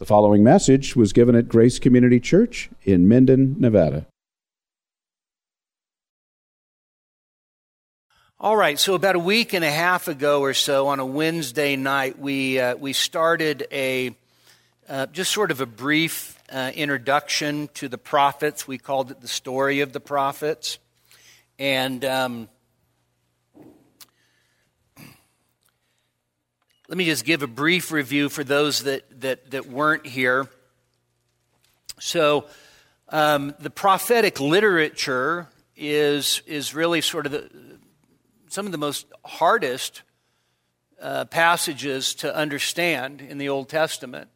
The following message was given at Grace Community Church in Minden, Nevada. All right, so about a week and a half ago or so, on a Wednesday night, we uh, we started a uh, just sort of a brief uh, introduction to the prophets. We called it the story of the prophets, and um, let me just give a brief review for those that that that weren't here. So, um, the prophetic literature is is really sort of the some of the most hardest uh, passages to understand in the Old Testament.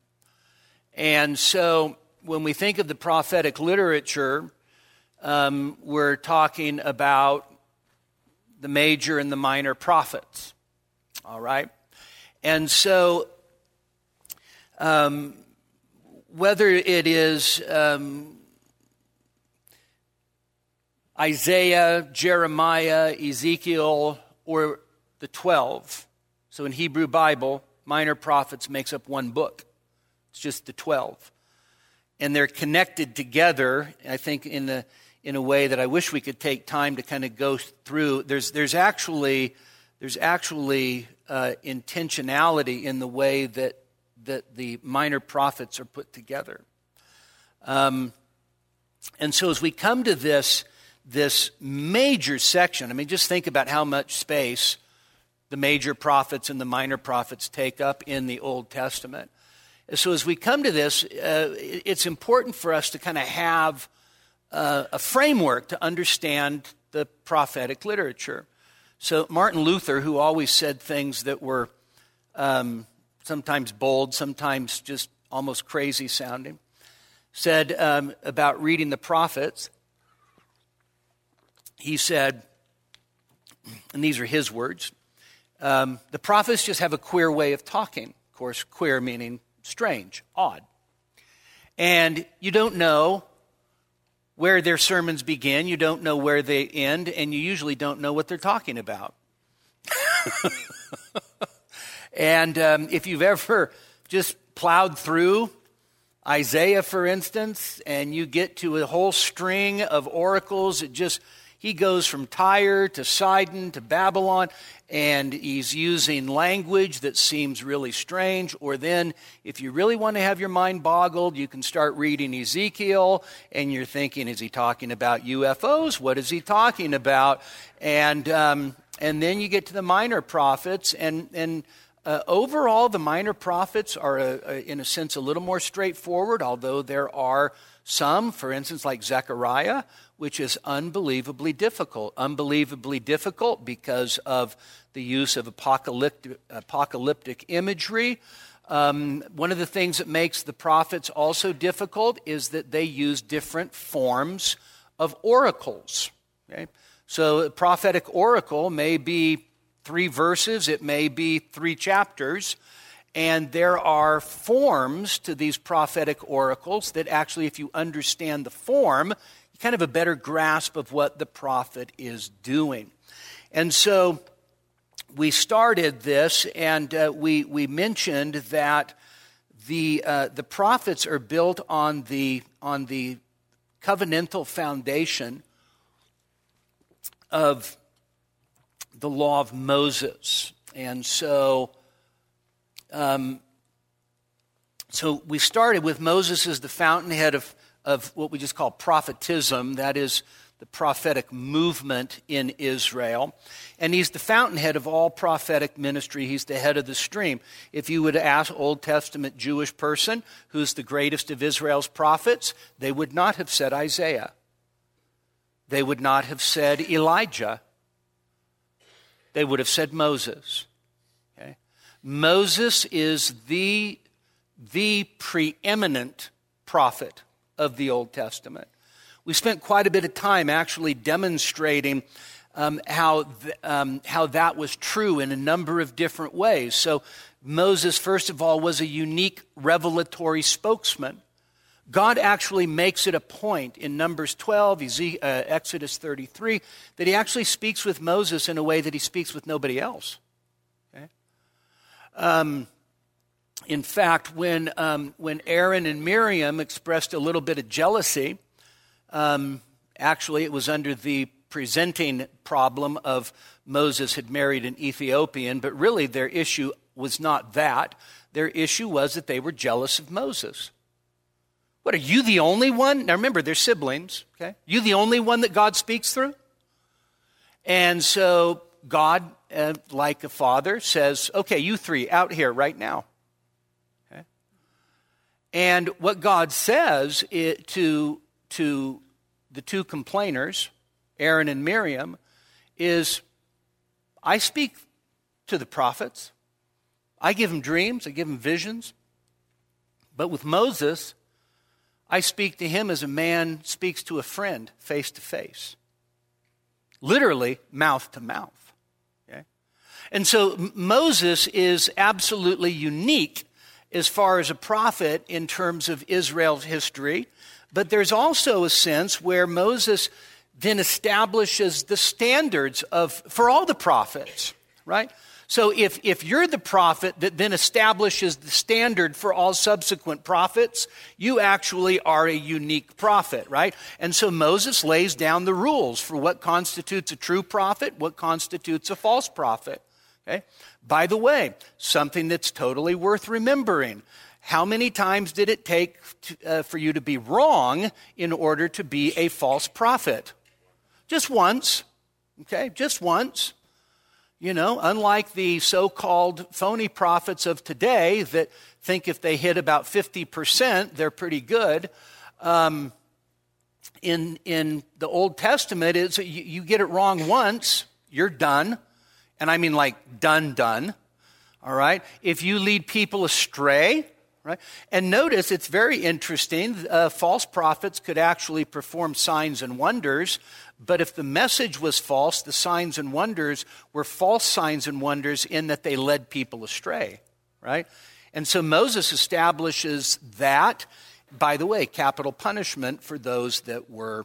And so when we think of the prophetic literature, um, we're talking about the major and the minor prophets. All right? And so, um, whether it is um, Isaiah, Jeremiah, Ezekiel, or the 12. So in Hebrew Bible, minor prophets makes up one book. It's just the 12. And they're connected together, I think, in, the, in a way that I wish we could take time to kind of go through. There's, there's actually, there's actually uh, intentionality in the way that, that the minor prophets are put together. Um, and so as we come to this, this major section. I mean, just think about how much space the major prophets and the minor prophets take up in the Old Testament. So, as we come to this, uh, it's important for us to kind of have uh, a framework to understand the prophetic literature. So, Martin Luther, who always said things that were um, sometimes bold, sometimes just almost crazy sounding, said um, about reading the prophets he said, and these are his words um, the prophets just have a queer way of talking. Of course, queer meaning strange, odd. And you don't know where their sermons begin, you don't know where they end, and you usually don't know what they're talking about. and um, if you've ever just plowed through Isaiah, for instance, and you get to a whole string of oracles, it just he goes from Tyre to Sidon to Babylon, and he's using language that seems really strange. Or then, if you really want to have your mind boggled, you can start reading Ezekiel, and you're thinking, is he talking about UFOs? What is he talking about? And, um, and then you get to the minor prophets, and, and uh, overall, the minor prophets are, uh, uh, in a sense, a little more straightforward, although there are some, for instance, like Zechariah, which is unbelievably difficult. Unbelievably difficult because of the use of apocalyptic, apocalyptic imagery. Um, one of the things that makes the prophets also difficult is that they use different forms of oracles. Okay? So, a prophetic oracle may be three verses, it may be three chapters. And there are forms to these prophetic oracles that actually, if you understand the form, kind of a better grasp of what the prophet is doing. And so we started this, and uh, we, we mentioned that the, uh, the prophets are built on the, on the covenantal foundation of the law of Moses. And so, um, so we started with Moses as the fountainhead of of what we just call prophetism, that is the prophetic movement in Israel. And he's the fountainhead of all prophetic ministry. He's the head of the stream. If you would ask Old Testament Jewish person who's the greatest of Israel's prophets, they would not have said Isaiah. They would not have said Elijah. They would have said Moses. Okay? Moses is the, the preeminent prophet of the Old Testament. We spent quite a bit of time actually demonstrating um, how, th- um, how that was true in a number of different ways. So, Moses, first of all, was a unique revelatory spokesman. God actually makes it a point in Numbers 12, uh, Exodus 33, that he actually speaks with Moses in a way that he speaks with nobody else. Okay? Um, in fact, when, um, when Aaron and Miriam expressed a little bit of jealousy, um, actually, it was under the presenting problem of Moses had married an Ethiopian, but really their issue was not that. Their issue was that they were jealous of Moses. What, are you the only one? Now remember, they're siblings, okay? You the only one that God speaks through? And so God, uh, like a father, says, okay, you three out here right now. And what God says to, to the two complainers, Aaron and Miriam, is I speak to the prophets. I give them dreams, I give them visions. But with Moses, I speak to him as a man speaks to a friend face to face. Literally, mouth to mouth. And so Moses is absolutely unique as far as a prophet in terms of Israel's history. But there's also a sense where Moses then establishes the standards of for all the prophets, right? So if, if you're the prophet that then establishes the standard for all subsequent prophets, you actually are a unique prophet, right? And so Moses lays down the rules for what constitutes a true prophet, what constitutes a false prophet. Okay? By the way, something that's totally worth remembering. How many times did it take to, uh, for you to be wrong in order to be a false prophet? Just once. Okay, just once. You know, unlike the so called phony prophets of today that think if they hit about 50%, they're pretty good. Um, in, in the Old Testament, it's, you, you get it wrong once, you're done. And I mean like done, done. All right? If you lead people astray, right? And notice it's very interesting. Uh, false prophets could actually perform signs and wonders, but if the message was false, the signs and wonders were false signs and wonders in that they led people astray, right? And so Moses establishes that, by the way, capital punishment for those that were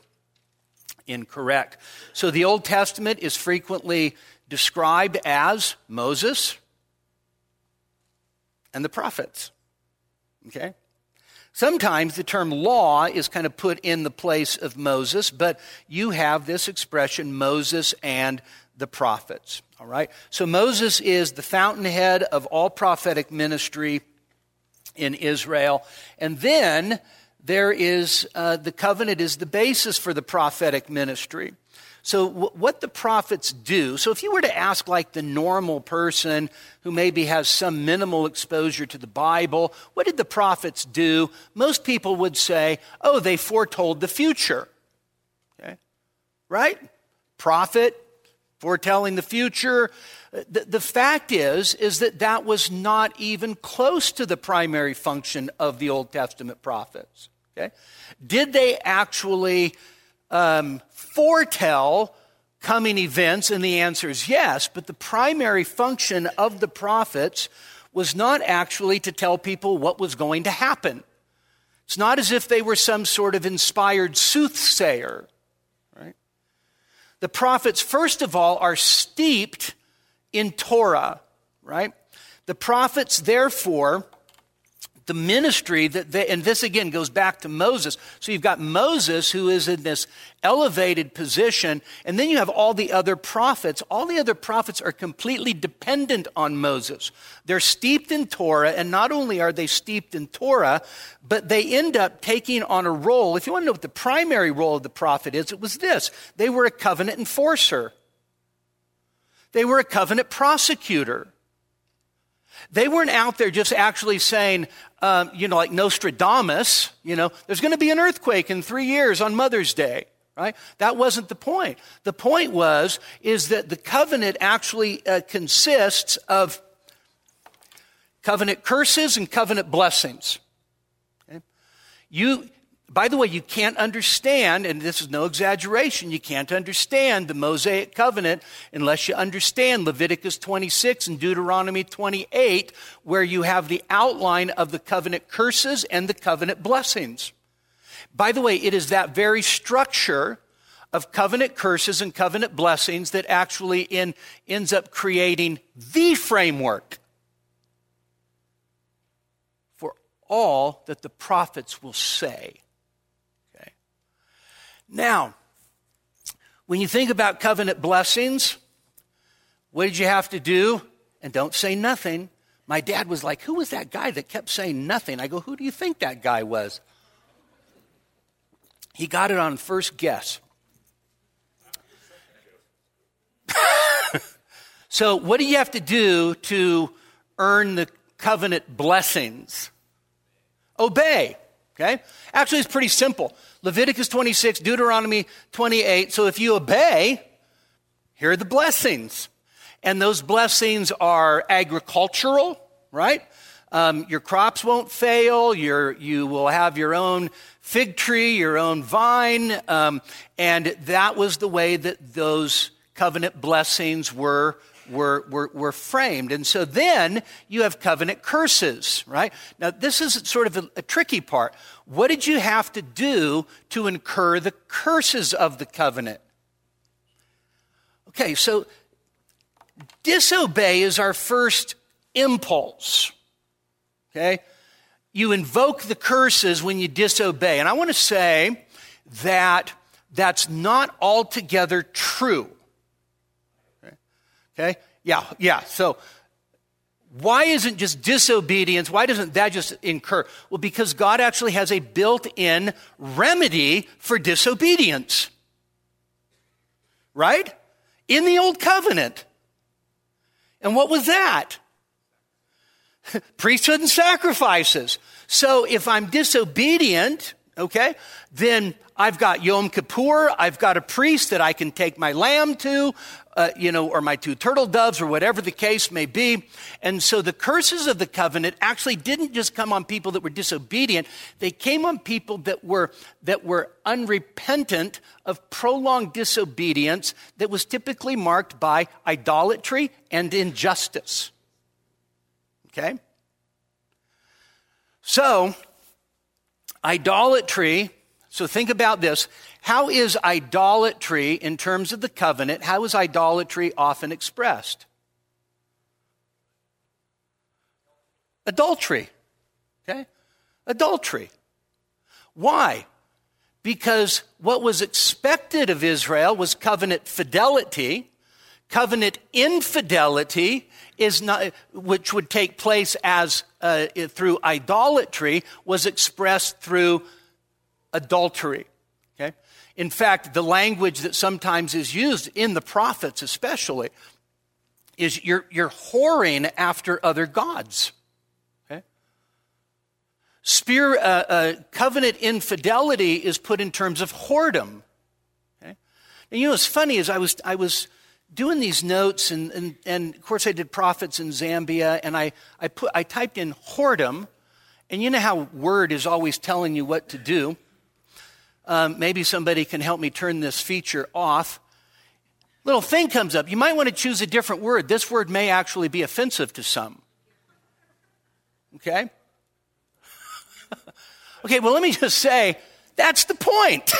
incorrect. So the Old Testament is frequently described as Moses and the prophets. Okay? Sometimes the term law is kind of put in the place of Moses, but you have this expression Moses and the prophets. All right? So Moses is the fountainhead of all prophetic ministry in Israel. And then there is uh, the covenant is the basis for the prophetic ministry. So, what the prophets do, so if you were to ask like the normal person who maybe has some minimal exposure to the Bible, what did the prophets do? Most people would say, oh, they foretold the future. Okay? Right? Prophet, foretelling the future. The, the fact is, is that that was not even close to the primary function of the Old Testament prophets. Okay? Did they actually um, foretell coming events? And the answer is yes, but the primary function of the prophets was not actually to tell people what was going to happen. It's not as if they were some sort of inspired soothsayer, right? The prophets, first of all, are steeped in Torah, right? The prophets, therefore, the ministry that they, and this again goes back to Moses. So you've got Moses who is in this elevated position, and then you have all the other prophets. All the other prophets are completely dependent on Moses. They're steeped in Torah, and not only are they steeped in Torah, but they end up taking on a role. If you want to know what the primary role of the prophet is, it was this they were a covenant enforcer, they were a covenant prosecutor. They weren't out there just actually saying, um, you know, like Nostradamus, you know, there's going to be an earthquake in three years on Mother's Day, right? That wasn't the point. The point was, is that the covenant actually uh, consists of covenant curses and covenant blessings. Okay? You, by the way, you can't understand, and this is no exaggeration, you can't understand the Mosaic covenant unless you understand Leviticus 26 and Deuteronomy 28, where you have the outline of the covenant curses and the covenant blessings. By the way, it is that very structure of covenant curses and covenant blessings that actually in, ends up creating the framework for all that the prophets will say. Now, when you think about covenant blessings, what did you have to do? And don't say nothing. My dad was like, Who was that guy that kept saying nothing? I go, Who do you think that guy was? He got it on first guess. so, what do you have to do to earn the covenant blessings? Obey. Okay? Actually, it's pretty simple. Leviticus 26, Deuteronomy 28. So, if you obey, here are the blessings. And those blessings are agricultural, right? Um, your crops won't fail. Your, you will have your own fig tree, your own vine. Um, and that was the way that those covenant blessings were, were, were, were framed. And so then you have covenant curses, right? Now, this is sort of a, a tricky part. What did you have to do to incur the curses of the covenant? Okay, so disobey is our first impulse. Okay? You invoke the curses when you disobey. And I want to say that that's not altogether true. Okay? Yeah, yeah. So, why isn't just disobedience, why doesn't that just incur? Well, because God actually has a built in remedy for disobedience. Right? In the Old Covenant. And what was that? Priesthood and sacrifices. So if I'm disobedient, okay, then I've got Yom Kippur, I've got a priest that I can take my lamb to, uh, you know, or my two turtle doves, or whatever the case may be. And so the curses of the covenant actually didn't just come on people that were disobedient; they came on people that were that were unrepentant of prolonged disobedience that was typically marked by idolatry and injustice. Okay. So, idolatry so think about this. How is idolatry, in terms of the covenant, how is idolatry often expressed? Adultery. Okay? Adultery. Why? Because what was expected of Israel was covenant fidelity. Covenant infidelity is not, which would take place as uh, through idolatry, was expressed through adultery. In fact, the language that sometimes is used in the prophets, especially, is you're, you're whoring after other gods. Okay? Uh, uh, covenant infidelity is put in terms of whoredom. Okay? And you know what's funny is I was, I was doing these notes, and, and, and of course I did prophets in Zambia, and I, I, put, I typed in whoredom, and you know how Word is always telling you what to do. Um, maybe somebody can help me turn this feature off. Little thing comes up. You might want to choose a different word. This word may actually be offensive to some. Okay? okay, well, let me just say that's the point.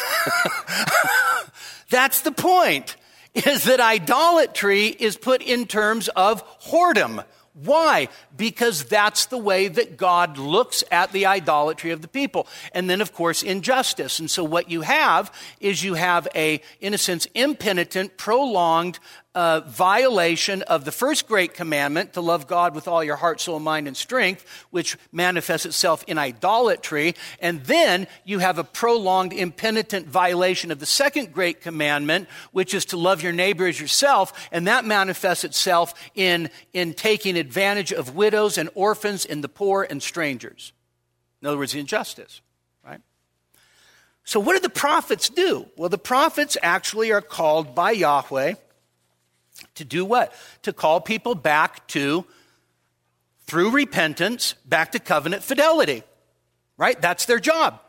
that's the point, is that idolatry is put in terms of whoredom. Why? Because that's the way that God looks at the idolatry of the people. And then, of course, injustice. And so what you have is you have a, in a sense, impenitent, prolonged uh, violation of the first great commandment to love God with all your heart, soul, mind, and strength, which manifests itself in idolatry. And then you have a prolonged, impenitent violation of the second great commandment, which is to love your neighbor as yourself. And that manifests itself in, in taking advantage of widows and orphans and the poor and strangers. In other words, injustice. Right? So, what do the prophets do? Well, the prophets actually are called by Yahweh to do what? To call people back to, through repentance, back to covenant fidelity. Right? That's their job.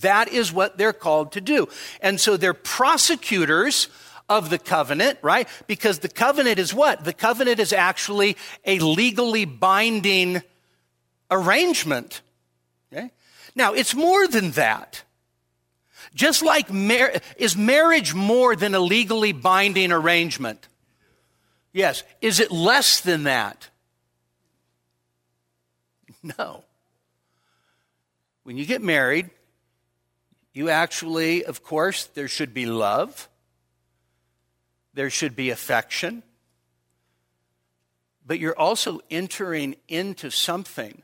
That is what they're called to do. And so they're prosecutors of the covenant, right? Because the covenant is what? The covenant is actually a legally binding arrangement. Okay? Now, it's more than that. Just like mar- is marriage more than a legally binding arrangement? Yes. Is it less than that? No. when you get married, you actually, of course, there should be love, there should be affection, but you're also entering into something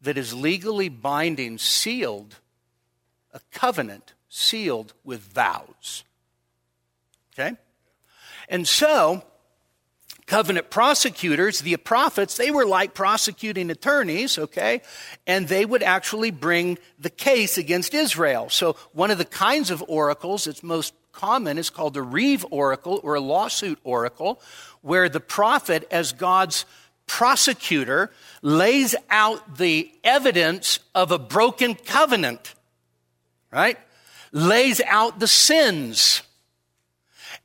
that is legally binding, sealed, a covenant sealed with vows. Okay? And so, covenant prosecutors, the prophets, they were like prosecuting attorneys, okay? And they would actually bring the case against Israel. So, one of the kinds of oracles that's most common is called the riv oracle or a lawsuit oracle, where the prophet, as God's prosecutor, lays out the evidence of a broken covenant, right? Lays out the sins,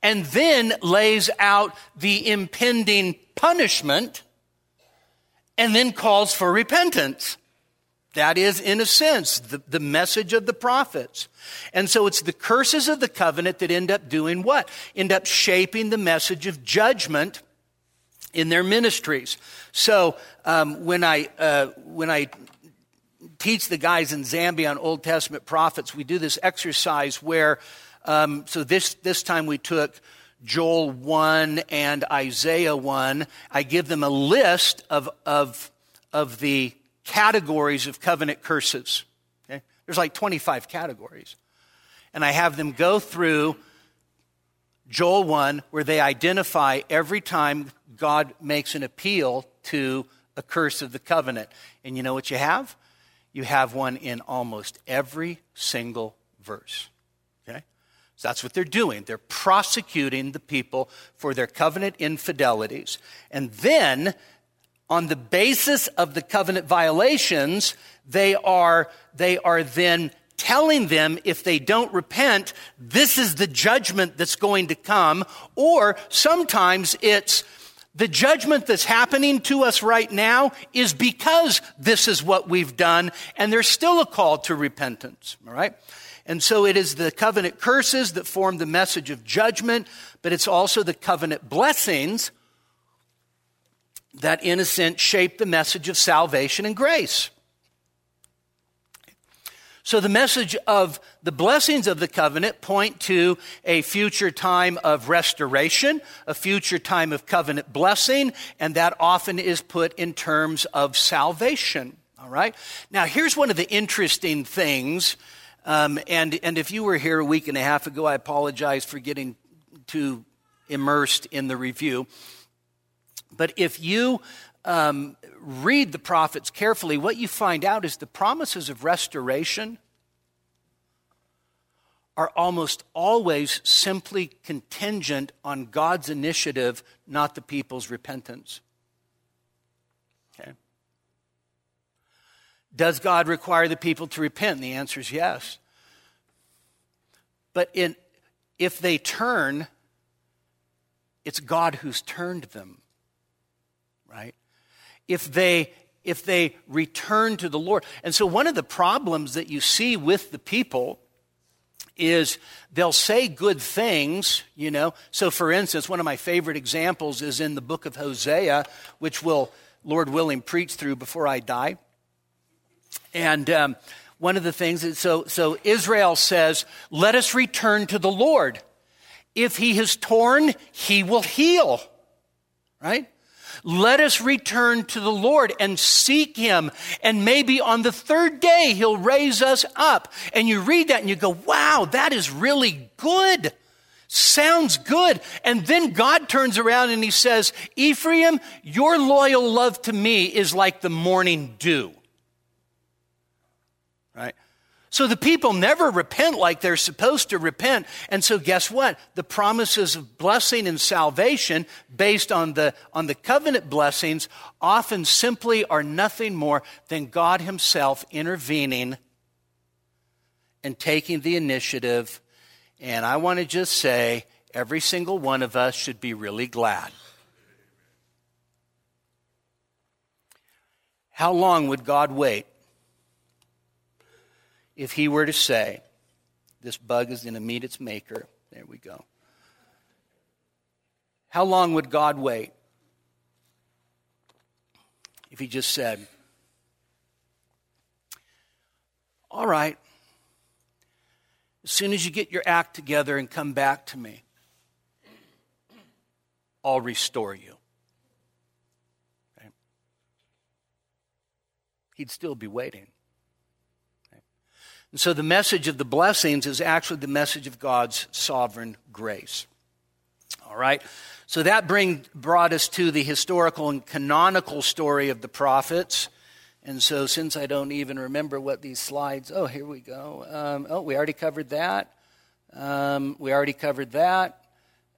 and then lays out the impending punishment, and then calls for repentance. That is, in a sense, the, the message of the prophets. And so it's the curses of the covenant that end up doing what? End up shaping the message of judgment in their ministries. So um, when I uh, when I teach the guys in Zambia on Old Testament prophets, we do this exercise where um, so this this time we took Joel one and Isaiah one. I give them a list of of of the categories of covenant curses. Okay? There's like 25 categories. And I have them go through Joel 1, where they identify every time God makes an appeal to a curse of the covenant. And you know what you have? You have one in almost every single verse. So that's what they're doing. They're prosecuting the people for their covenant infidelities. And then on the basis of the covenant violations, they are, they are then telling them if they don't repent, this is the judgment that's going to come. Or sometimes it's the judgment that's happening to us right now is because this is what we've done, and there's still a call to repentance. All right? And so it is the covenant curses that form the message of judgment, but it's also the covenant blessings that, in a sense, shape the message of salvation and grace. So the message of the blessings of the covenant point to a future time of restoration, a future time of covenant blessing, and that often is put in terms of salvation. All right? Now, here's one of the interesting things. Um, and, and if you were here a week and a half ago, I apologize for getting too immersed in the review. But if you um, read the prophets carefully, what you find out is the promises of restoration are almost always simply contingent on God's initiative, not the people's repentance. Okay. Does God require the people to repent? And the answer is yes. But in, if they turn, it's God who's turned them right? If they if they return to the Lord. And so one of the problems that you see with the people is they'll say good things, you know. So for instance, one of my favorite examples is in the book of Hosea, which will, Lord willing, preach through before I die. And um, one of the things is so, so Israel says, Let us return to the Lord. If he has torn, he will heal. Right? Let us return to the Lord and seek Him. And maybe on the third day, He'll raise us up. And you read that and you go, wow, that is really good. Sounds good. And then God turns around and He says, Ephraim, your loyal love to me is like the morning dew. Right? So the people never repent like they're supposed to repent. And so guess what? The promises of blessing and salvation based on the, on the covenant blessings often simply are nothing more than God Himself intervening and taking the initiative. And I want to just say, every single one of us should be really glad. How long would God wait if he were to say, This bug is going to meet its maker. There we go. How long would God wait if he just said, All right. As soon as you get your act together and come back to me, I'll restore you. He'd still be waiting. And so the message of the blessings is actually the message of God's sovereign grace. All right? So that bring, brought us to the historical and canonical story of the prophets. And so, since I don't even remember what these slides, oh, here we go. Um, oh, we already covered that. Um, we already covered that.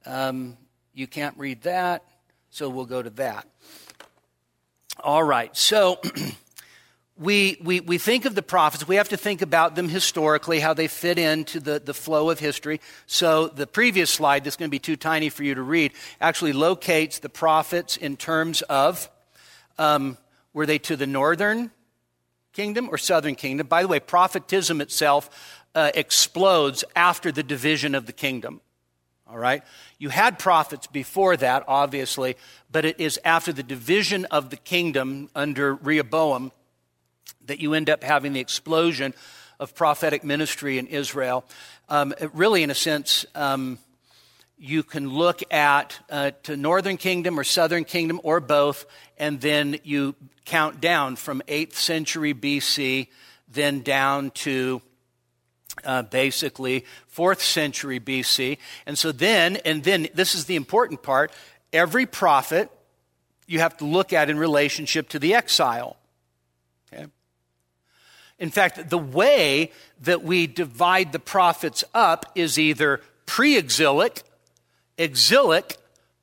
Um, you can't read that, so we'll go to that. All right, so we, we, we think of the prophets, we have to think about them historically, how they fit into the, the flow of history. So the previous slide, that's going to be too tiny for you to read, actually locates the prophets in terms of um, were they to the northern kingdom or southern kingdom? By the way, prophetism itself uh, explodes after the division of the kingdom. All right? You had prophets before that, obviously, but it is after the division of the kingdom under Rehoboam that you end up having the explosion of prophetic ministry in Israel. Um, really, in a sense, um, you can look at uh, to northern kingdom or southern kingdom or both and then you count down from 8th century bc then down to uh, basically 4th century bc and so then and then this is the important part every prophet you have to look at in relationship to the exile in fact the way that we divide the prophets up is either pre-exilic exilic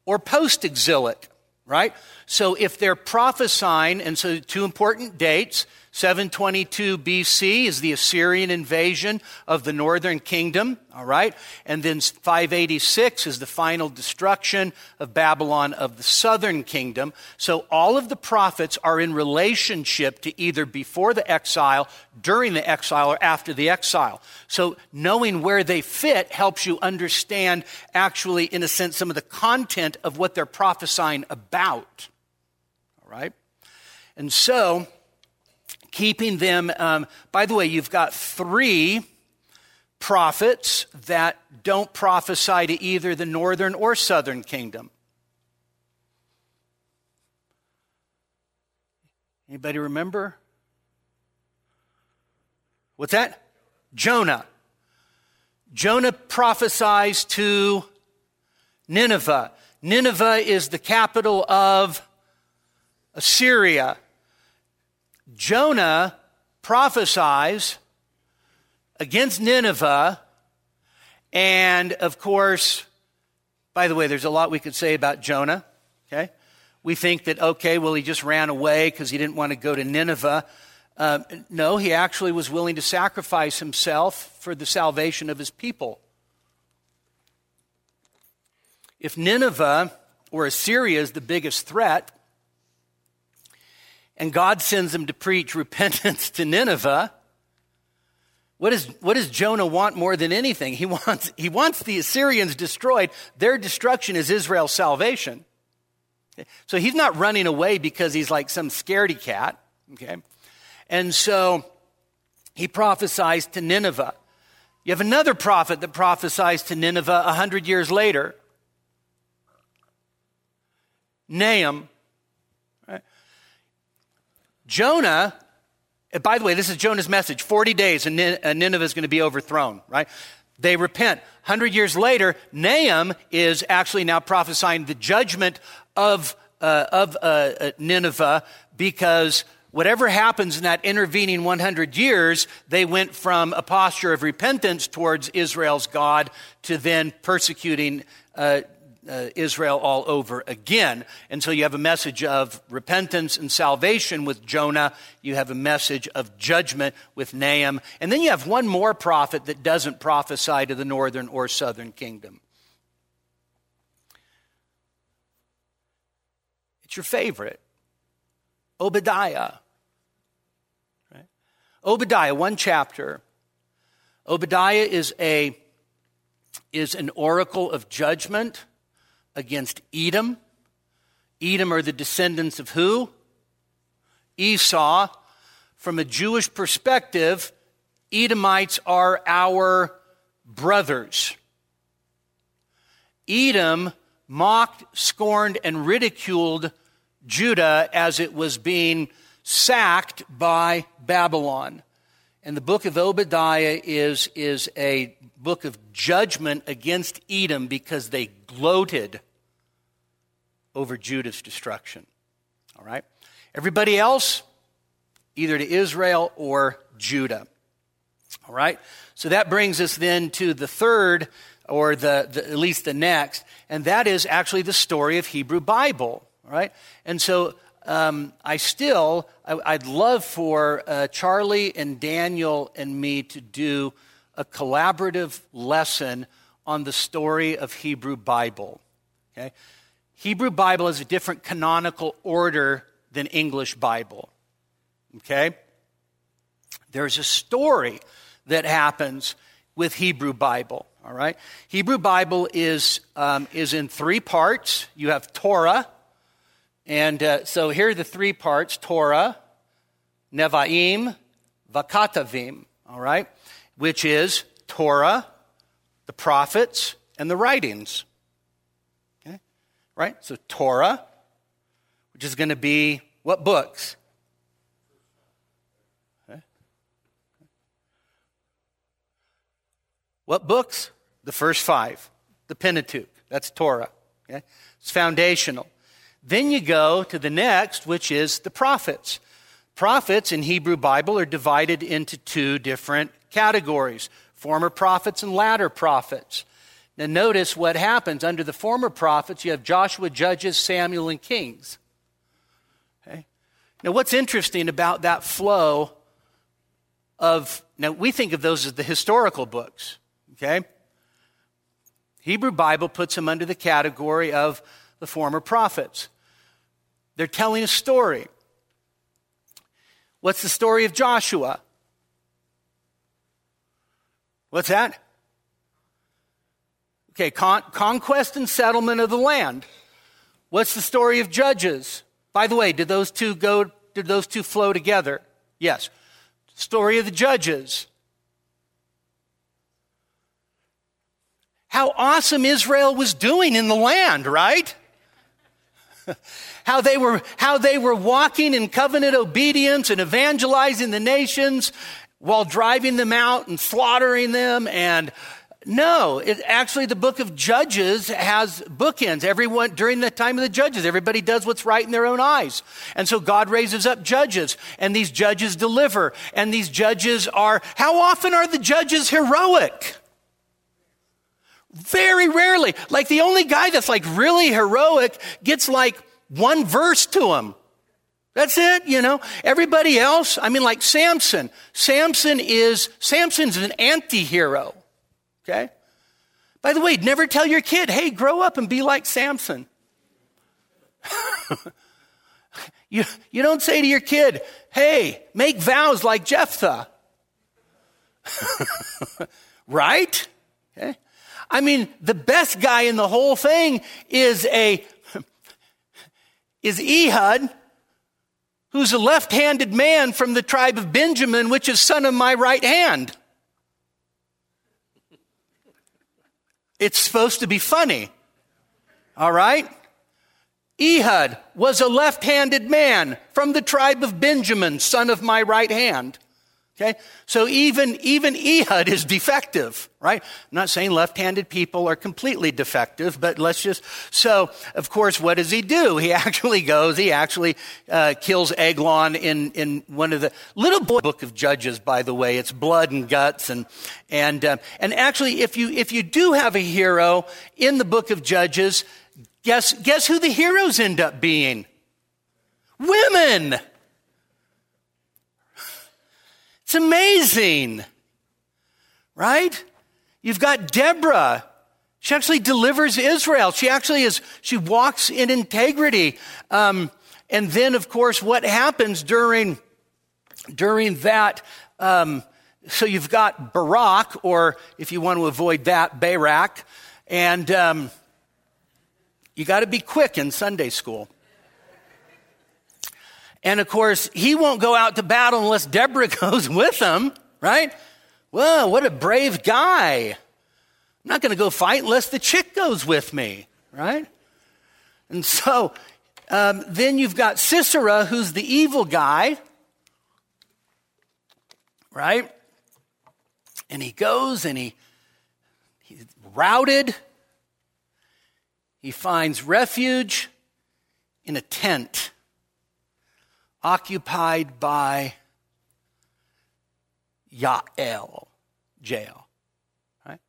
or post exilic, right? So if they're prophesying, and so two important dates 722 BC is the Assyrian invasion of the northern kingdom, all right? And then 586 is the final destruction of Babylon of the southern kingdom. So all of the prophets are in relationship to either before the exile, during the exile, or after the exile. So knowing where they fit helps you understand, actually, in a sense, some of the content of what they're prophesying about, all right? And so, keeping them. Um, by the way, you've got three prophets that don't prophesy to either the northern or southern kingdom. Anybody remember? What's that? Jonah. Jonah prophesies to Nineveh. Nineveh is the capital of Assyria. Jonah prophesies against Nineveh, and of course, by the way, there's a lot we could say about Jonah, okay? We think that, okay, well, he just ran away because he didn't want to go to Nineveh. Uh, no, he actually was willing to sacrifice himself for the salvation of his people. If Nineveh or Assyria is the biggest threat, and God sends him to preach repentance to Nineveh, what, is, what does Jonah want more than anything? He wants, he wants the Assyrians destroyed. Their destruction is Israel's salvation. So he's not running away because he's like some scaredy cat. Okay? And so he prophesies to Nineveh. You have another prophet that prophesies to Nineveh a hundred years later. Nahum Jonah, by the way, this is Jonah's message 40 days and Nineveh is going to be overthrown, right? They repent. 100 years later, Nahum is actually now prophesying the judgment of, uh, of uh, uh Nineveh because whatever happens in that intervening 100 years, they went from a posture of repentance towards Israel's God to then persecuting uh, uh, Israel all over again. And so you have a message of repentance and salvation with Jonah. You have a message of judgment with Nahum. And then you have one more prophet that doesn't prophesy to the northern or southern kingdom. It's your favorite, Obadiah. Right? Obadiah, one chapter. Obadiah is a is an oracle of judgment against Edom. Edom are the descendants of who? Esau. From a Jewish perspective, Edomites are our brothers. Edom mocked, scorned, and ridiculed Judah as it was being sacked by Babylon. And the book of Obadiah is, is a book of judgment against Edom because they gloated over Judah's destruction. All right? Everybody else, either to Israel or Judah. All right? So that brings us then to the third, or the, the, at least the next, and that is actually the story of Hebrew Bible. All right? And so um, I still, I, would love for uh, Charlie and Daniel and me to do a collaborative lesson on the story of Hebrew Bible. Okay? Hebrew Bible is a different canonical order than English Bible. Okay? There's a story that happens with Hebrew Bible. All right? Hebrew Bible is, um, is in three parts. You have Torah. And uh, so here are the three parts Torah, Nevi'im, Vakatavim. All right? Which is Torah, the prophets, and the writings. Okay? Right? So Torah, which is going to be what books? What books? The first five. The Pentateuch. That's Torah. Okay? It's foundational. Then you go to the next, which is the prophets. Prophets in Hebrew Bible are divided into two different categories former prophets and latter prophets. Now, notice what happens. Under the former prophets, you have Joshua, Judges, Samuel, and Kings. Okay? Now, what's interesting about that flow of, now we think of those as the historical books. Okay? Hebrew Bible puts them under the category of the former prophets. They're telling a story. What's the story of Joshua? What's that? Okay, con- conquest and settlement of the land. What's the story of Judges? By the way, did those two go did those two flow together? Yes. Story of the Judges. how awesome Israel was doing in the land, right? how they were, how they were walking in covenant obedience and evangelizing the nations while driving them out and slaughtering them and no, it, actually, the book of Judges has bookends. Everyone, during the time of the judges, everybody does what's right in their own eyes. And so God raises up judges, and these judges deliver. And these judges are, how often are the judges heroic? Very rarely. Like the only guy that's like really heroic gets like one verse to him. That's it, you know. Everybody else, I mean, like Samson. Samson is, Samson's an anti-hero. Okay? By the way, never tell your kid, hey, grow up and be like Samson. you, you don't say to your kid, hey, make vows like Jephthah. right? Okay? I mean, the best guy in the whole thing is a, is Ehud, who's a left-handed man from the tribe of Benjamin, which is son of my right hand. It's supposed to be funny. All right? Ehud was a left-handed man from the tribe of Benjamin, son of my right hand. Okay? So even, even Ehud is defective, right? I'm not saying left-handed people are completely defective, but let's just, so of course, what does he do? He actually goes, he actually uh, kills Eglon in, in one of the little boy book of Judges, by the way. It's blood and guts and, and, uh, and actually, if you, if you do have a hero in the book of Judges, guess, guess who the heroes end up being? Women! It's amazing, right? You've got Deborah. She actually delivers Israel. She actually is, she walks in integrity. Um, and then, of course, what happens during, during that, um, so you've got Barak, or if you want to avoid that, Barak, and um, you got to be quick in Sunday school. And of course, he won't go out to battle unless Deborah goes with him, right? Whoa, what a brave guy. I'm not going to go fight unless the chick goes with me, right? And so um, then you've got Sisera, who's the evil guy, right? And he goes and he he's routed. He finds refuge in a tent occupied by Yael, Jael. Right?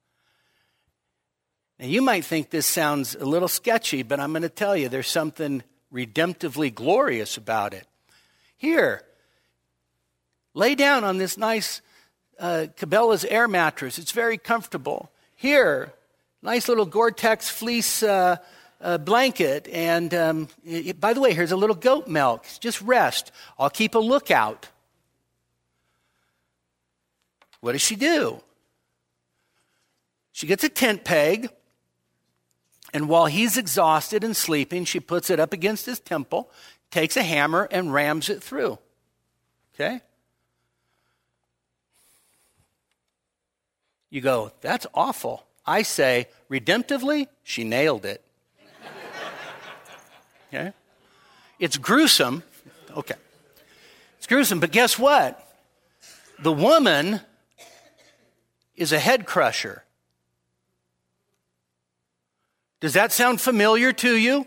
Now you might think this sounds a little sketchy, but I'm going to tell you there's something redemptively glorious about it. Here, lay down on this nice uh, Cabela's air mattress. It's very comfortable. Here, nice little Gore-Tex fleece uh, uh, blanket. And um, it, by the way, here's a little goat milk. Just rest. I'll keep a lookout. What does she do? She gets a tent peg, and while he's exhausted and sleeping, she puts it up against his temple, takes a hammer, and rams it through. Okay? You go, that's awful. I say, redemptively, she nailed it. Okay? It's gruesome. Okay. It's gruesome, but guess what? The woman is a head crusher. Does that sound familiar to you?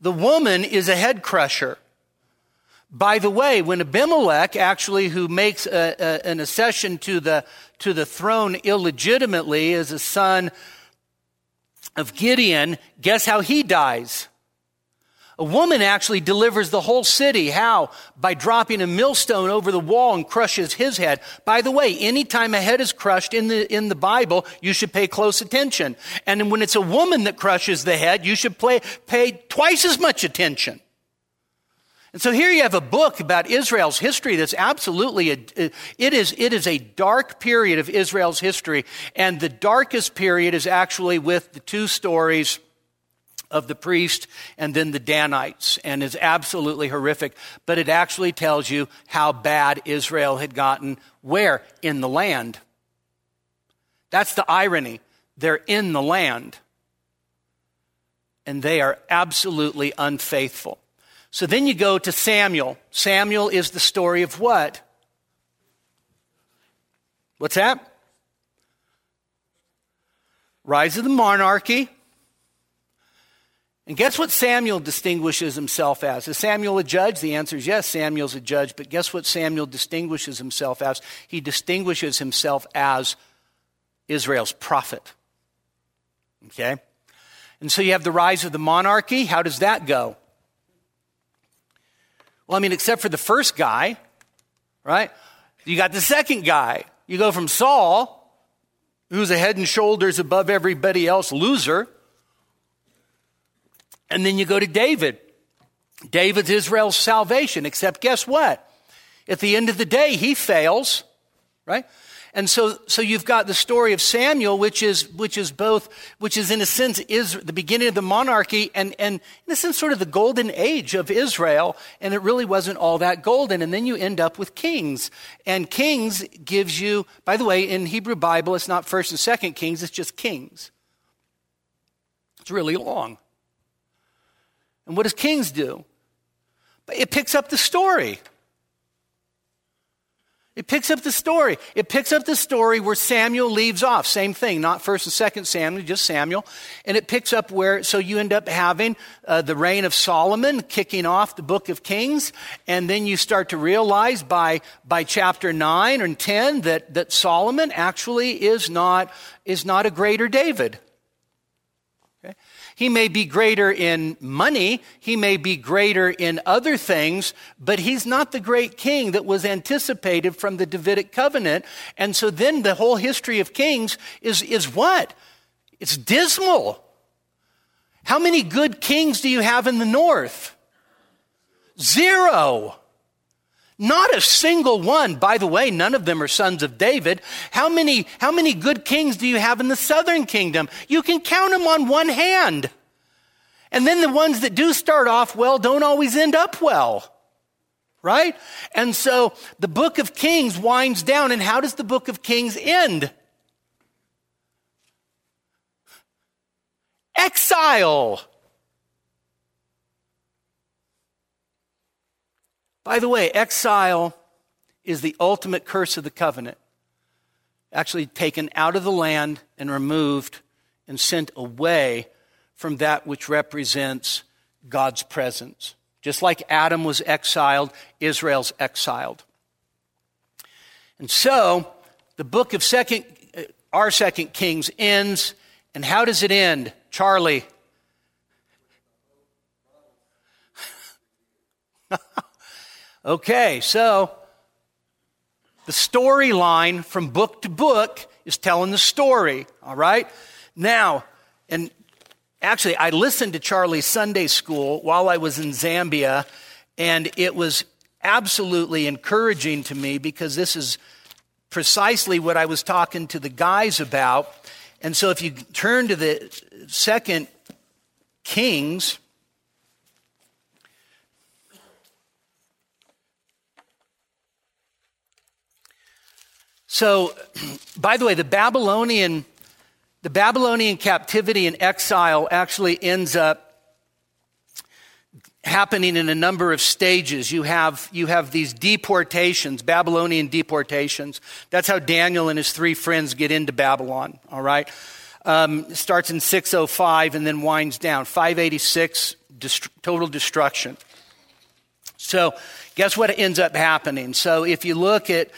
The woman is a head crusher. By the way, when Abimelech actually, who makes a, a, an accession to the, to the throne illegitimately as a son of Gideon, guess how he dies? A woman actually delivers the whole city. How? By dropping a millstone over the wall and crushes his head. By the way, anytime a head is crushed in the, in the Bible, you should pay close attention. And when it's a woman that crushes the head, you should play, pay twice as much attention. And so here you have a book about Israel's history that's absolutely, a, it, is, it is a dark period of Israel's history. And the darkest period is actually with the two stories of the priest and then the Danites and is absolutely horrific. But it actually tells you how bad Israel had gotten where? In the land. That's the irony. They're in the land. And they are absolutely unfaithful. So then you go to Samuel. Samuel is the story of what? What's that? Rise of the monarchy and guess what Samuel distinguishes himself as? Is Samuel a judge? The answer is yes, Samuel's a judge. But guess what Samuel distinguishes himself as? He distinguishes himself as Israel's prophet. Okay? And so you have the rise of the monarchy. How does that go? Well, I mean, except for the first guy, right? You got the second guy. You go from Saul, who's a head and shoulders above everybody else loser and then you go to David. David's Israel's salvation, except guess what? At the end of the day, he fails, right? And so, so you've got the story of Samuel, which is, which is both, which is in a sense is the beginning of the monarchy and, and in a sense sort of the golden age of Israel. And it really wasn't all that golden. And then you end up with Kings. And Kings gives you, by the way, in Hebrew Bible, it's not first and second Kings, it's just Kings. It's really long. And what does Kings do? It picks up the story. It picks up the story. It picks up the story where Samuel leaves off. Same thing, not first and second Samuel, just Samuel. And it picks up where, so you end up having uh, the reign of Solomon kicking off the book of Kings. And then you start to realize by, by chapter 9 and 10 that, that Solomon actually is not, is not a greater David. He may be greater in money, he may be greater in other things, but he's not the great king that was anticipated from the Davidic covenant. And so then the whole history of kings is, is what? It's dismal. How many good kings do you have in the north? Zero. Not a single one. By the way, none of them are sons of David. How many, how many good kings do you have in the southern kingdom? You can count them on one hand. And then the ones that do start off well don't always end up well. right? And so the book of Kings winds down, and how does the book of Kings end? Exile. By the way, exile is the ultimate curse of the covenant. Actually, taken out of the land and removed and sent away from that which represents God's presence. Just like Adam was exiled, Israel's exiled. And so, the book of second, uh, our second Kings ends, and how does it end? Charlie. okay, so the storyline from book to book is telling the story, all right? Now, and actually, I listened to Charlie's Sunday school while I was in Zambia, and it was absolutely encouraging to me because this is precisely what I was talking to the guys about. And so if you turn to the second Kings, so by the way, the Babylonian the Babylonian captivity and exile actually ends up happening in a number of stages. You have, you have these deportations, Babylonian deportations. That's how Daniel and his three friends get into Babylon, all right? Um, starts in 605 and then winds down. 586, dest- total destruction. So, guess what ends up happening? So, if you look at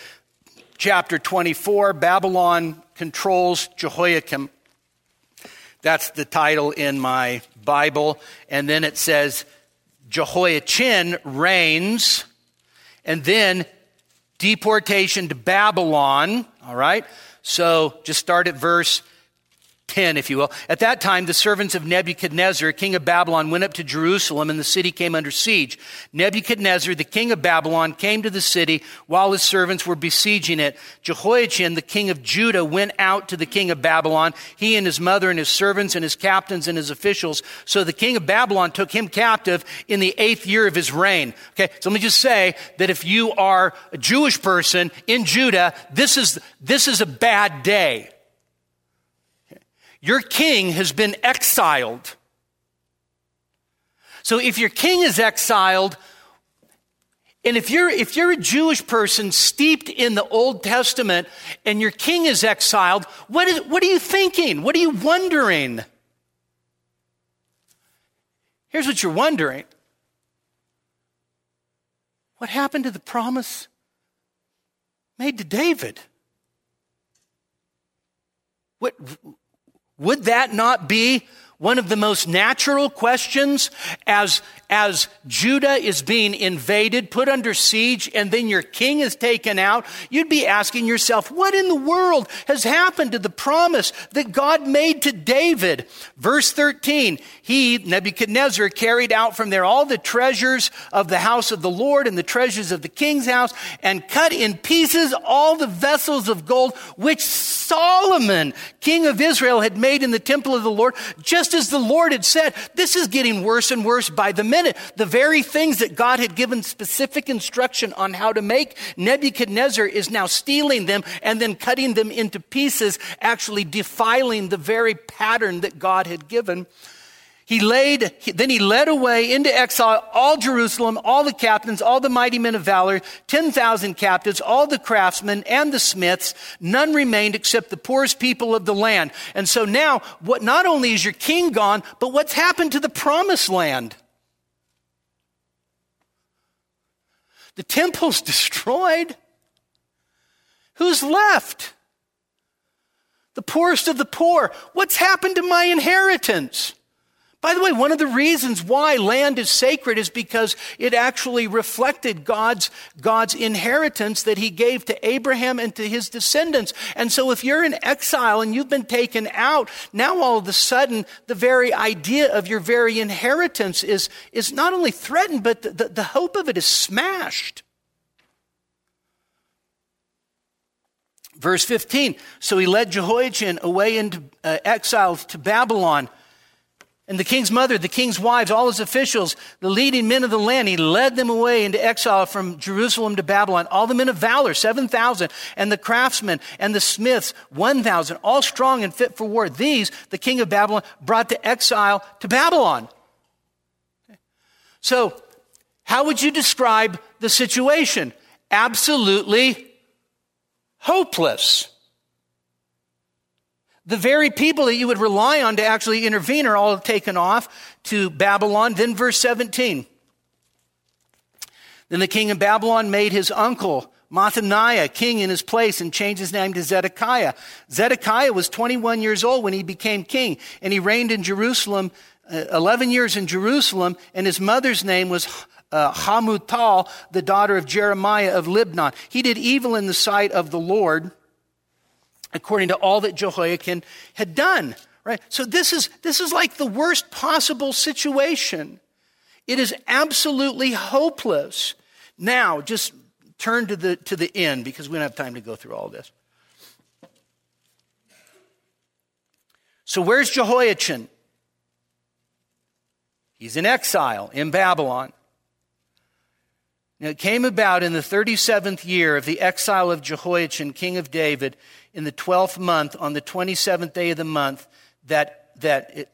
chapter 24, Babylon controls Jehoiakim. That's the title in my Bible. And then it says Jehoiachin reigns, and then deportation to Babylon. All right? So just start at verse 10, if you will. At that time, the servants of Nebuchadnezzar, king of Babylon, went up to Jerusalem and the city came under siege. Nebuchadnezzar, the king of Babylon, came to the city while his servants were besieging it. Jehoiachin, the king of Judah, went out to the king of Babylon, he and his mother and his servants and his captains and his officials. So the king of Babylon took him captive in the eighth year of his reign. Okay, so let me just say that if you are a Jewish person in Judah, this is, this is a bad day. Your king has been exiled. So if your king is exiled, and if you're, if you're a Jewish person steeped in the Old Testament and your king is exiled, what, is, what are you thinking? What are you wondering? Here's what you're wondering What happened to the promise made to David? What, would that not be one of the most natural questions as, as Judah is being invaded, put under siege, and then your king is taken out? You'd be asking yourself, what in the world has happened to the promise that God made to David? Verse 13, he, Nebuchadnezzar, carried out from there all the treasures of the house of the Lord and the treasures of the king's house and cut in pieces all the vessels of gold which Solomon, king of Israel, had made in the temple of the Lord, just as the Lord had said. This is getting worse and worse by the The very things that God had given specific instruction on how to make, Nebuchadnezzar is now stealing them and then cutting them into pieces, actually defiling the very pattern that God had given. He laid, then he led away into exile all Jerusalem, all the captains, all the mighty men of valor, 10,000 captives, all the craftsmen and the smiths. None remained except the poorest people of the land. And so now, what, not only is your king gone, but what's happened to the promised land? The temple's destroyed. Who's left? The poorest of the poor. What's happened to my inheritance? By the way, one of the reasons why land is sacred is because it actually reflected God's, God's inheritance that he gave to Abraham and to his descendants. And so if you're in exile and you've been taken out, now all of a sudden the very idea of your very inheritance is, is not only threatened, but the, the, the hope of it is smashed. Verse 15, so he led Jehoiachin away into uh, exile to Babylon and the king's mother, the king's wives, all his officials, the leading men of the land. He led them away into exile from Jerusalem to Babylon. All the men of valor, 7,000, and the craftsmen and the smiths, 1,000, all strong and fit for war. These, the king of Babylon, brought to exile to Babylon. So, how would you describe the situation? Absolutely hopeless. The very people that you would rely on to actually intervene are all taken off to Babylon. Then, verse 17. Then the king of Babylon made his uncle, Mattaniah, king in his place and changed his name to Zedekiah. Zedekiah was 21 years old when he became king, and he reigned in Jerusalem, uh, 11 years in Jerusalem, and his mother's name was uh, Hamutal, the daughter of Jeremiah of Libnah. He did evil in the sight of the Lord according to all that Jehoiakim had done. Right? So this is, this is like the worst possible situation. It is absolutely hopeless. Now, just turn to the, to the end because we don't have time to go through all this. So, where's Jehoiachin? He's in exile in Babylon. Now, it came about in the 37th year of the exile of Jehoiachin, king of David, in the 12th month, on the 27th day of the month, that, that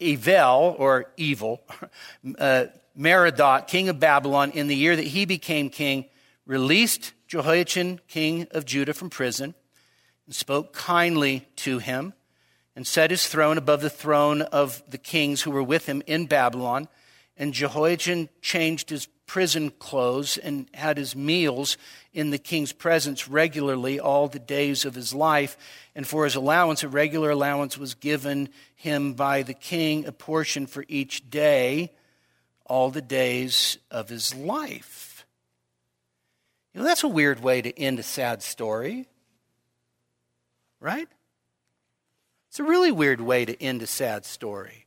Evel, or evil, uh, Merodach, king of Babylon, in the year that he became king, released Jehoiachin, king of Judah, from prison, and spoke kindly to him, and set his throne above the throne of the kings who were with him in Babylon. And Jehoiachin changed his prison clothes and had his meals in the king's presence regularly all the days of his life. And for his allowance, a regular allowance was given him by the king, a portion for each day, all the days of his life. You know, that's a weird way to end a sad story, right? It's a really weird way to end a sad story.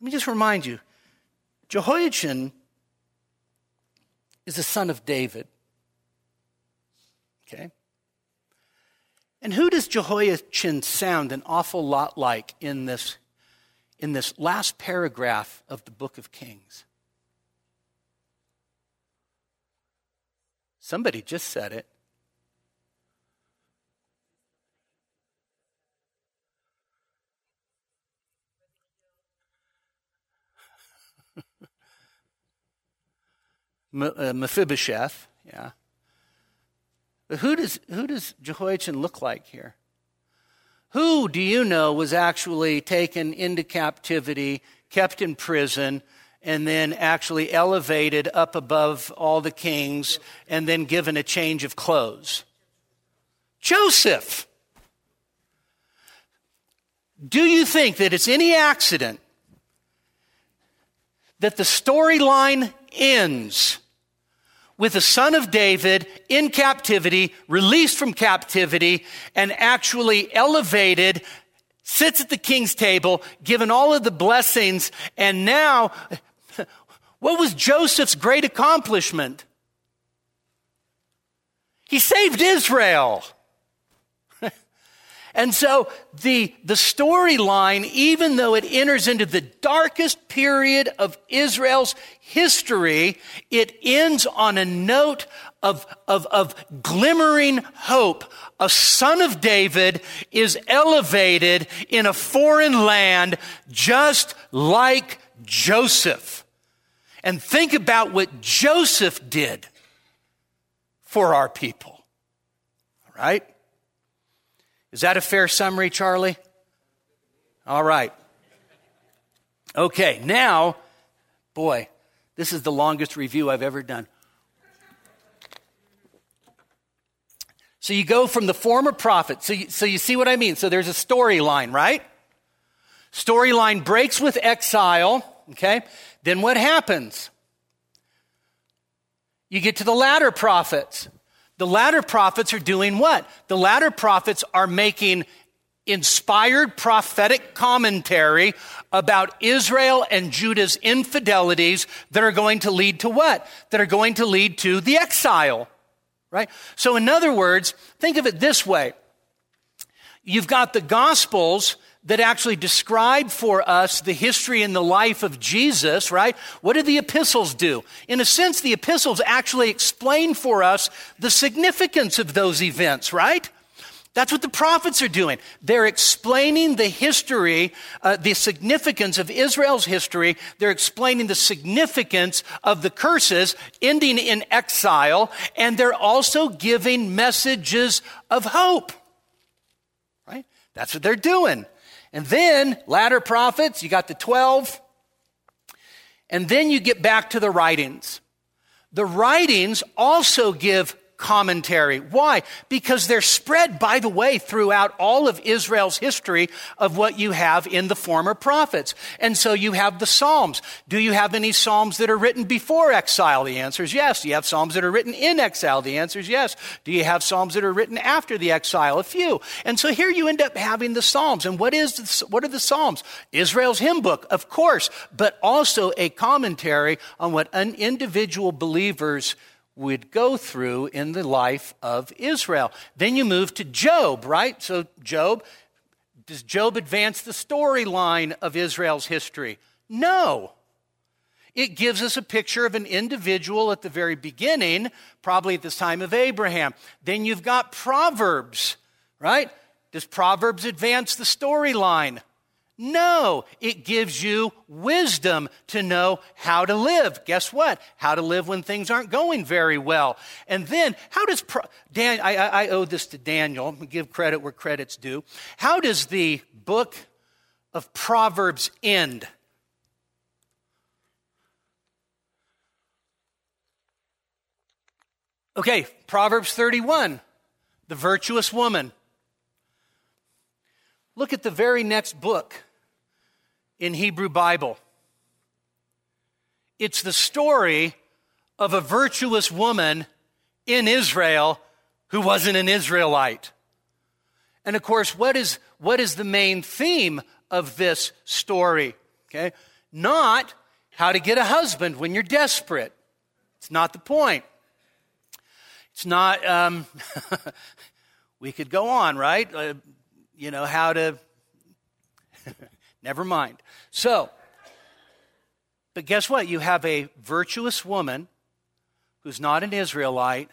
Let me just remind you Jehoiachin is the son of David. Okay? And who does Jehoiachin sound an awful lot like in this, in this last paragraph of the book of Kings? Somebody just said it. Uh, Mephibosheth, yeah. But who does, who does Jehoiachin look like here? Who do you know was actually taken into captivity, kept in prison, and then actually elevated up above all the kings and then given a change of clothes? Joseph. Do you think that it's any accident that the storyline ends with the son of David in captivity, released from captivity, and actually elevated, sits at the king's table, given all of the blessings, and now, what was Joseph's great accomplishment? He saved Israel. And so the, the storyline, even though it enters into the darkest period of Israel's history, it ends on a note of, of, of glimmering hope. A son of David is elevated in a foreign land just like Joseph. And think about what Joseph did for our people. All right? Is that a fair summary, Charlie? All right. Okay, now, boy, this is the longest review I've ever done. So you go from the former prophet. So you, so you see what I mean? So there's a storyline, right? Storyline breaks with exile, okay? Then what happens? You get to the latter prophets. The latter prophets are doing what? The latter prophets are making inspired prophetic commentary about Israel and Judah's infidelities that are going to lead to what? That are going to lead to the exile. Right? So, in other words, think of it this way. You've got the Gospels that actually describe for us the history and the life of Jesus, right? What do the epistles do? In a sense, the epistles actually explain for us the significance of those events, right? That's what the prophets are doing. They're explaining the history, uh, the significance of Israel's history. They're explaining the significance of the curses ending in exile, and they're also giving messages of hope. Right? That's what they're doing. And then, latter prophets, you got the 12. And then you get back to the writings. The writings also give commentary. Why? Because they're spread, by the way, throughout all of Israel's history of what you have in the former prophets. And so you have the Psalms. Do you have any Psalms that are written before exile? The answer is yes. Do you have Psalms that are written in exile? The answer is yes. Do you have Psalms that are written after the exile? A few. And so here you end up having the Psalms. And what is the, what are the Psalms? Israel's hymn book, of course, but also a commentary on what an individual believers would go through in the life of Israel. Then you move to Job, right? So, Job, does Job advance the storyline of Israel's history? No. It gives us a picture of an individual at the very beginning, probably at this time of Abraham. Then you've got Proverbs, right? Does Proverbs advance the storyline? No, it gives you wisdom to know how to live. Guess what? How to live when things aren't going very well. And then, how does Pro- Dan? I, I, owe this to Daniel. give credit where credit's due. How does the book of Proverbs end? Okay, Proverbs 31, the virtuous woman. Look at the very next book in Hebrew Bible. It's the story of a virtuous woman in Israel who wasn't an Israelite. And of course, what is, what is the main theme of this story? Okay? Not how to get a husband when you're desperate. It's not the point. It's not, um, we could go on, right? Uh, you know, how to Never mind. So, but guess what? You have a virtuous woman who's not an Israelite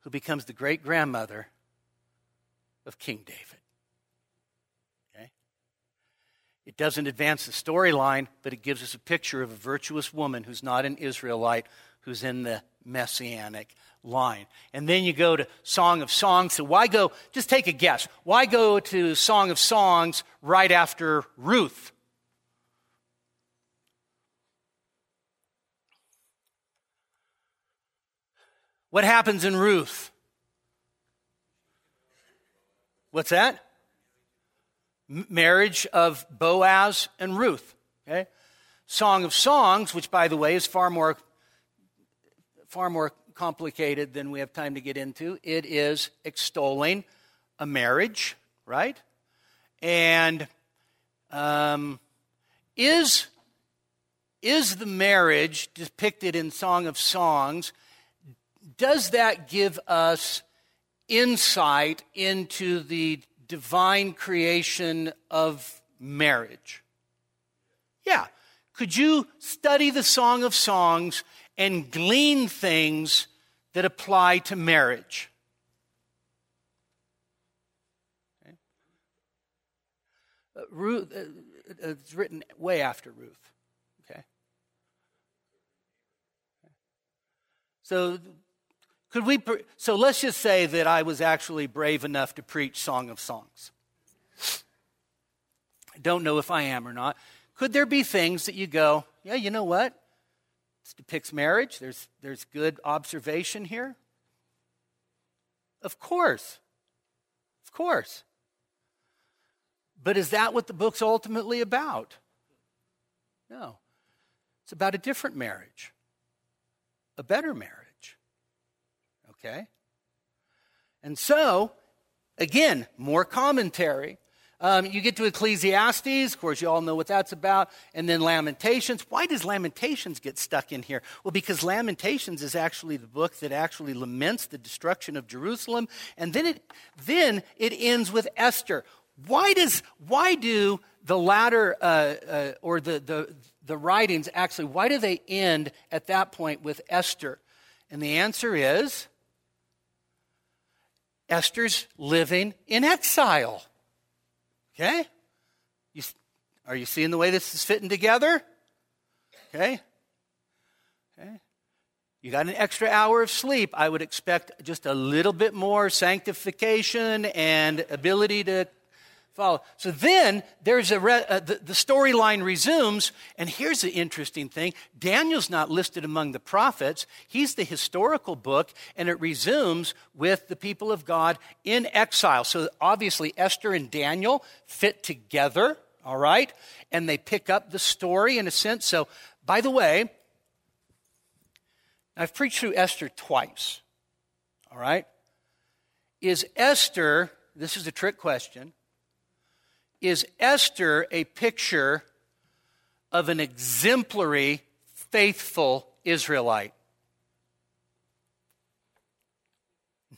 who becomes the great grandmother of King David. Okay? It doesn't advance the storyline, but it gives us a picture of a virtuous woman who's not an Israelite who's in the messianic line. And then you go to Song of Songs. So why go, just take a guess, why go to Song of Songs right after Ruth? What happens in Ruth? What's that? M- marriage of Boaz and Ruth. Okay? Song of Songs, which by the way is far more far more complicated than we have time to get into. It is extolling a marriage, right? And um, is, is the marriage depicted in Song of Songs, does that give us insight into the divine creation of marriage? Yeah. Could you study the Song of Songs and glean things that apply to marriage. Okay. Uh, Ruth, uh, uh it's written way after Ruth. Okay. So, could we? So let's just say that I was actually brave enough to preach Song of Songs. I don't know if I am or not. Could there be things that you go, yeah, you know what? This depicts marriage. There's, there's good observation here. Of course. Of course. But is that what the book's ultimately about? No. It's about a different marriage, a better marriage. Okay? And so, again, more commentary. Um, you get to Ecclesiastes, of course, you all know what that's about, and then Lamentations. Why does Lamentations get stuck in here? Well, because Lamentations is actually the book that actually laments the destruction of Jerusalem, and then it, then it ends with Esther. why does why do the latter uh, uh, or the, the the writings actually why do they end at that point with Esther? And the answer is Esther's living in exile. Okay? You, are you seeing the way this is fitting together? Okay? Okay? You got an extra hour of sleep. I would expect just a little bit more sanctification and ability to follow. So then there's a re- uh, the, the storyline resumes, and here's the interesting thing: Daniel's not listed among the prophets. He's the historical book, and it resumes with the people of God in exile. So obviously Esther and Daniel fit together. All right, and they pick up the story in a sense. So, by the way, I've preached through Esther twice. All right, is Esther? This is a trick question is Esther a picture of an exemplary, faithful Israelite?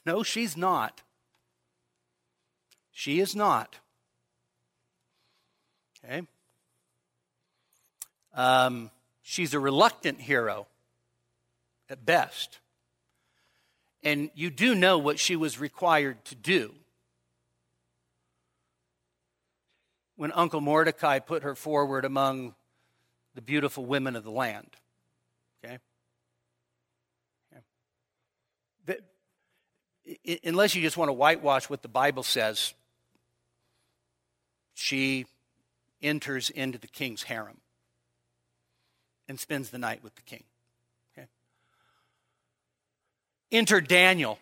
No, she's not. She is not. Okay? Um, she's a reluctant hero at best. And you do know what she was required to do. When Uncle Mordecai put her forward among the beautiful women of the land. Okay? okay. unless you just want to whitewash what the Bible says, she enters into the king's harem and spends the night with the king. Enter Daniel.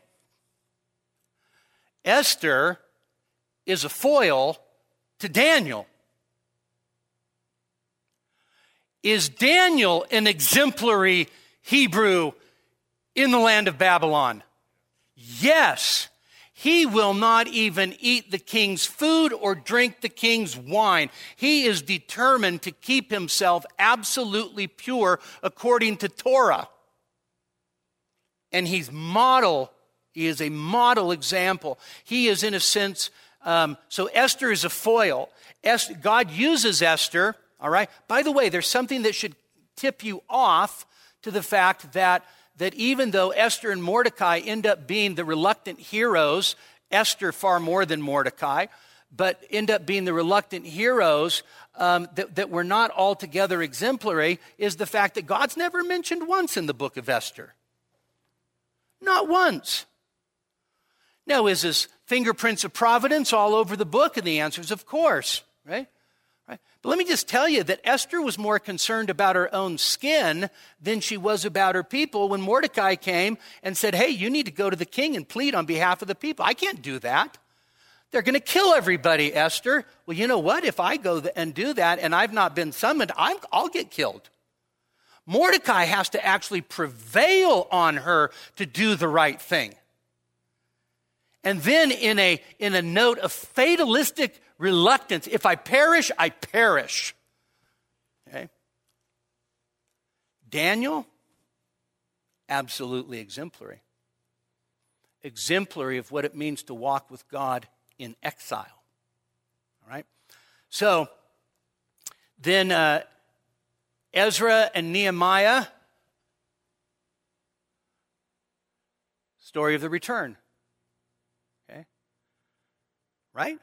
Esther is a foil to Daniel. Is Daniel an exemplary Hebrew in the land of Babylon? Yes. He will not even eat the king's food or drink the king's wine. He is determined to keep himself absolutely pure according to Torah. And he's model, he is a model example. He is, in a sense, um, so Esther is a foil. God uses Esther, all right? By the way, there's something that should tip you off to the fact that, that even though Esther and Mordecai end up being the reluctant heroes, Esther far more than Mordecai, but end up being the reluctant heroes um, that, that were not altogether exemplary, is the fact that God's never mentioned once in the book of Esther. Not once. Now, is this fingerprints of providence all over the book? And the answer is, of course, right? right? But let me just tell you that Esther was more concerned about her own skin than she was about her people when Mordecai came and said, Hey, you need to go to the king and plead on behalf of the people. I can't do that. They're going to kill everybody, Esther. Well, you know what? If I go and do that and I've not been summoned, i will get killed. Mordecai has to actually prevail on her to do the right thing. And then in a, in a note of fatalistic reluctance, if I perish, I perish. Okay? Daniel, absolutely exemplary. Exemplary of what it means to walk with God in exile. All right? So, then uh, Ezra and Nehemiah, story of the return right?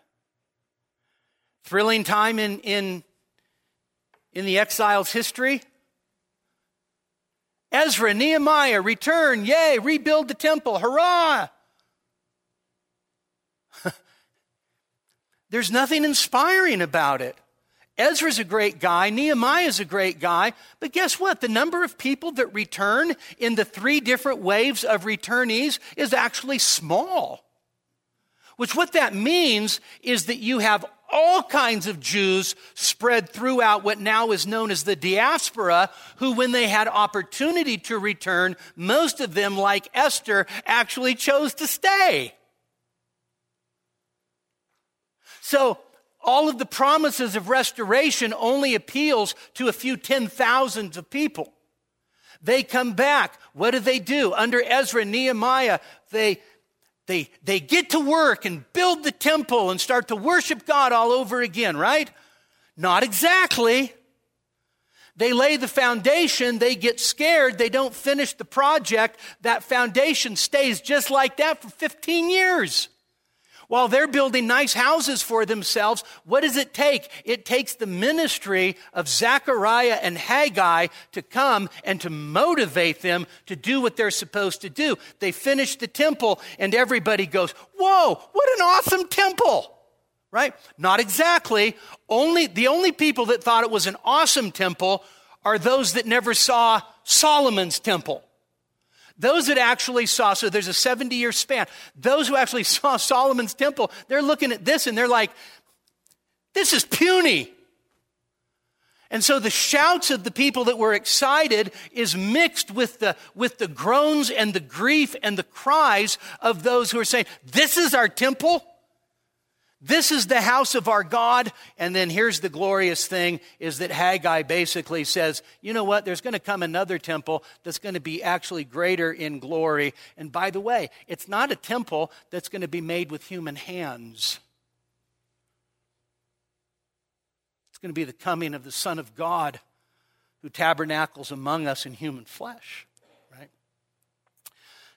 Thrilling time in, in, in the exile's history. Ezra, Nehemiah, return, yay, rebuild the temple, hurrah! There's nothing inspiring about it. Ezra's a great guy, Nehemiah's a great guy, but guess what? The number of people that return in the three different waves of returnees is actually small. Which what that means is that you have all kinds of Jews spread throughout what now is known as the diaspora, who, when they had opportunity to return, most of them, like Esther, actually chose to stay. So, all of the promises of restoration only appeals to a few ten thousands of people. They come back. What do they do? Under Ezra Nehemiah, they they, they get to work and build the temple and start to worship God all over again, right? Not exactly. They lay the foundation, they get scared, they don't finish the project. That foundation stays just like that for 15 years. While they're building nice houses for themselves, what does it take? It takes the ministry of Zechariah and Haggai to come and to motivate them to do what they're supposed to do. They finish the temple, and everybody goes, Whoa, what an awesome temple! Right? Not exactly. Only, the only people that thought it was an awesome temple are those that never saw Solomon's temple. Those that actually saw, so there's a 70 year span. Those who actually saw Solomon's temple, they're looking at this and they're like, this is puny. And so the shouts of the people that were excited is mixed with the, with the groans and the grief and the cries of those who are saying, This is our temple. This is the house of our God. And then here's the glorious thing is that Haggai basically says, you know what? There's going to come another temple that's going to be actually greater in glory. And by the way, it's not a temple that's going to be made with human hands. It's going to be the coming of the Son of God who tabernacles among us in human flesh.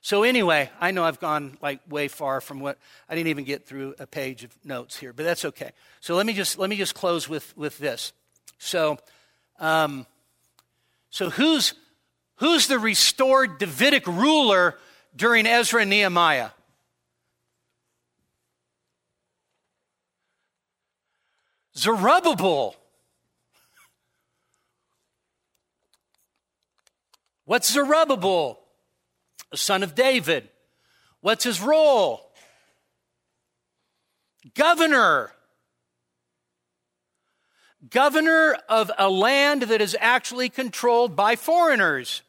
So anyway, I know I've gone like way far from what I didn't even get through a page of notes here, but that's okay. So let me just let me just close with with this. So, um, so who's who's the restored Davidic ruler during Ezra and Nehemiah? Zerubbabel. What's Zerubbabel? Son of David. What's his role? Governor. Governor of a land that is actually controlled by foreigners.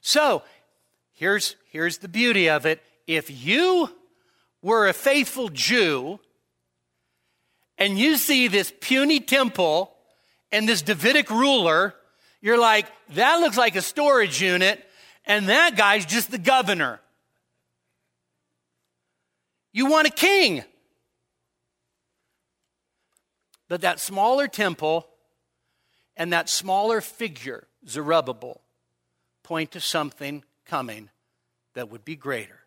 So, here's, here's the beauty of it. If you were a faithful Jew and you see this puny temple and this Davidic ruler, you're like, that looks like a storage unit and that guy's just the governor. You want a king. But that smaller temple and that smaller figure, Zerubbabel, point to something coming that would be greater.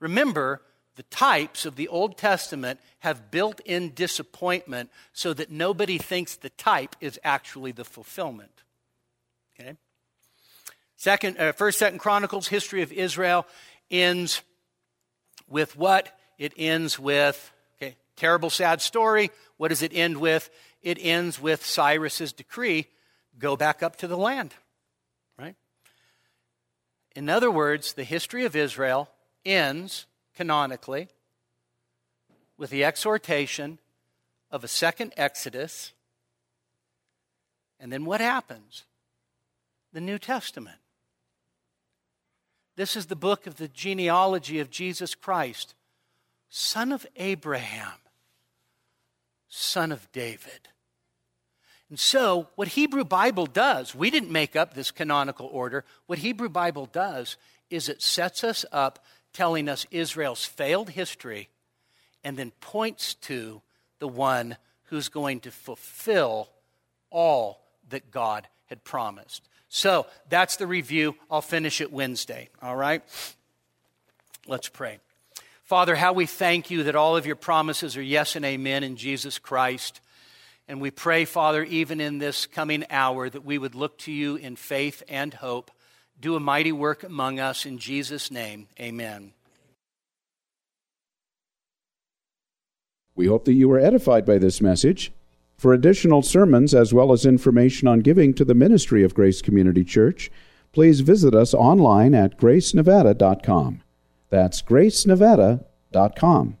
Remember, the types of the Old Testament have built in disappointment so that nobody thinks the type is actually the fulfillment. Okay? Second, uh, First, Second Chronicles, history of Israel ends with what? It ends with okay, terrible, sad story. What does it end with? It ends with Cyrus's decree: go back up to the land. Right. In other words, the history of Israel ends canonically with the exhortation of a second Exodus. And then what happens? The New Testament. This is the book of the genealogy of Jesus Christ, son of Abraham, son of David. And so, what Hebrew Bible does, we didn't make up this canonical order. What Hebrew Bible does is it sets us up telling us Israel's failed history and then points to the one who's going to fulfill all that God had promised. So that's the review. I'll finish it Wednesday, all right? Let's pray. Father, how we thank you that all of your promises are yes and amen in Jesus Christ. And we pray, Father, even in this coming hour, that we would look to you in faith and hope. Do a mighty work among us in Jesus' name. Amen. We hope that you were edified by this message. For additional sermons as well as information on giving to the ministry of Grace Community Church, please visit us online at gracenevada.com. That's gracenevada.com.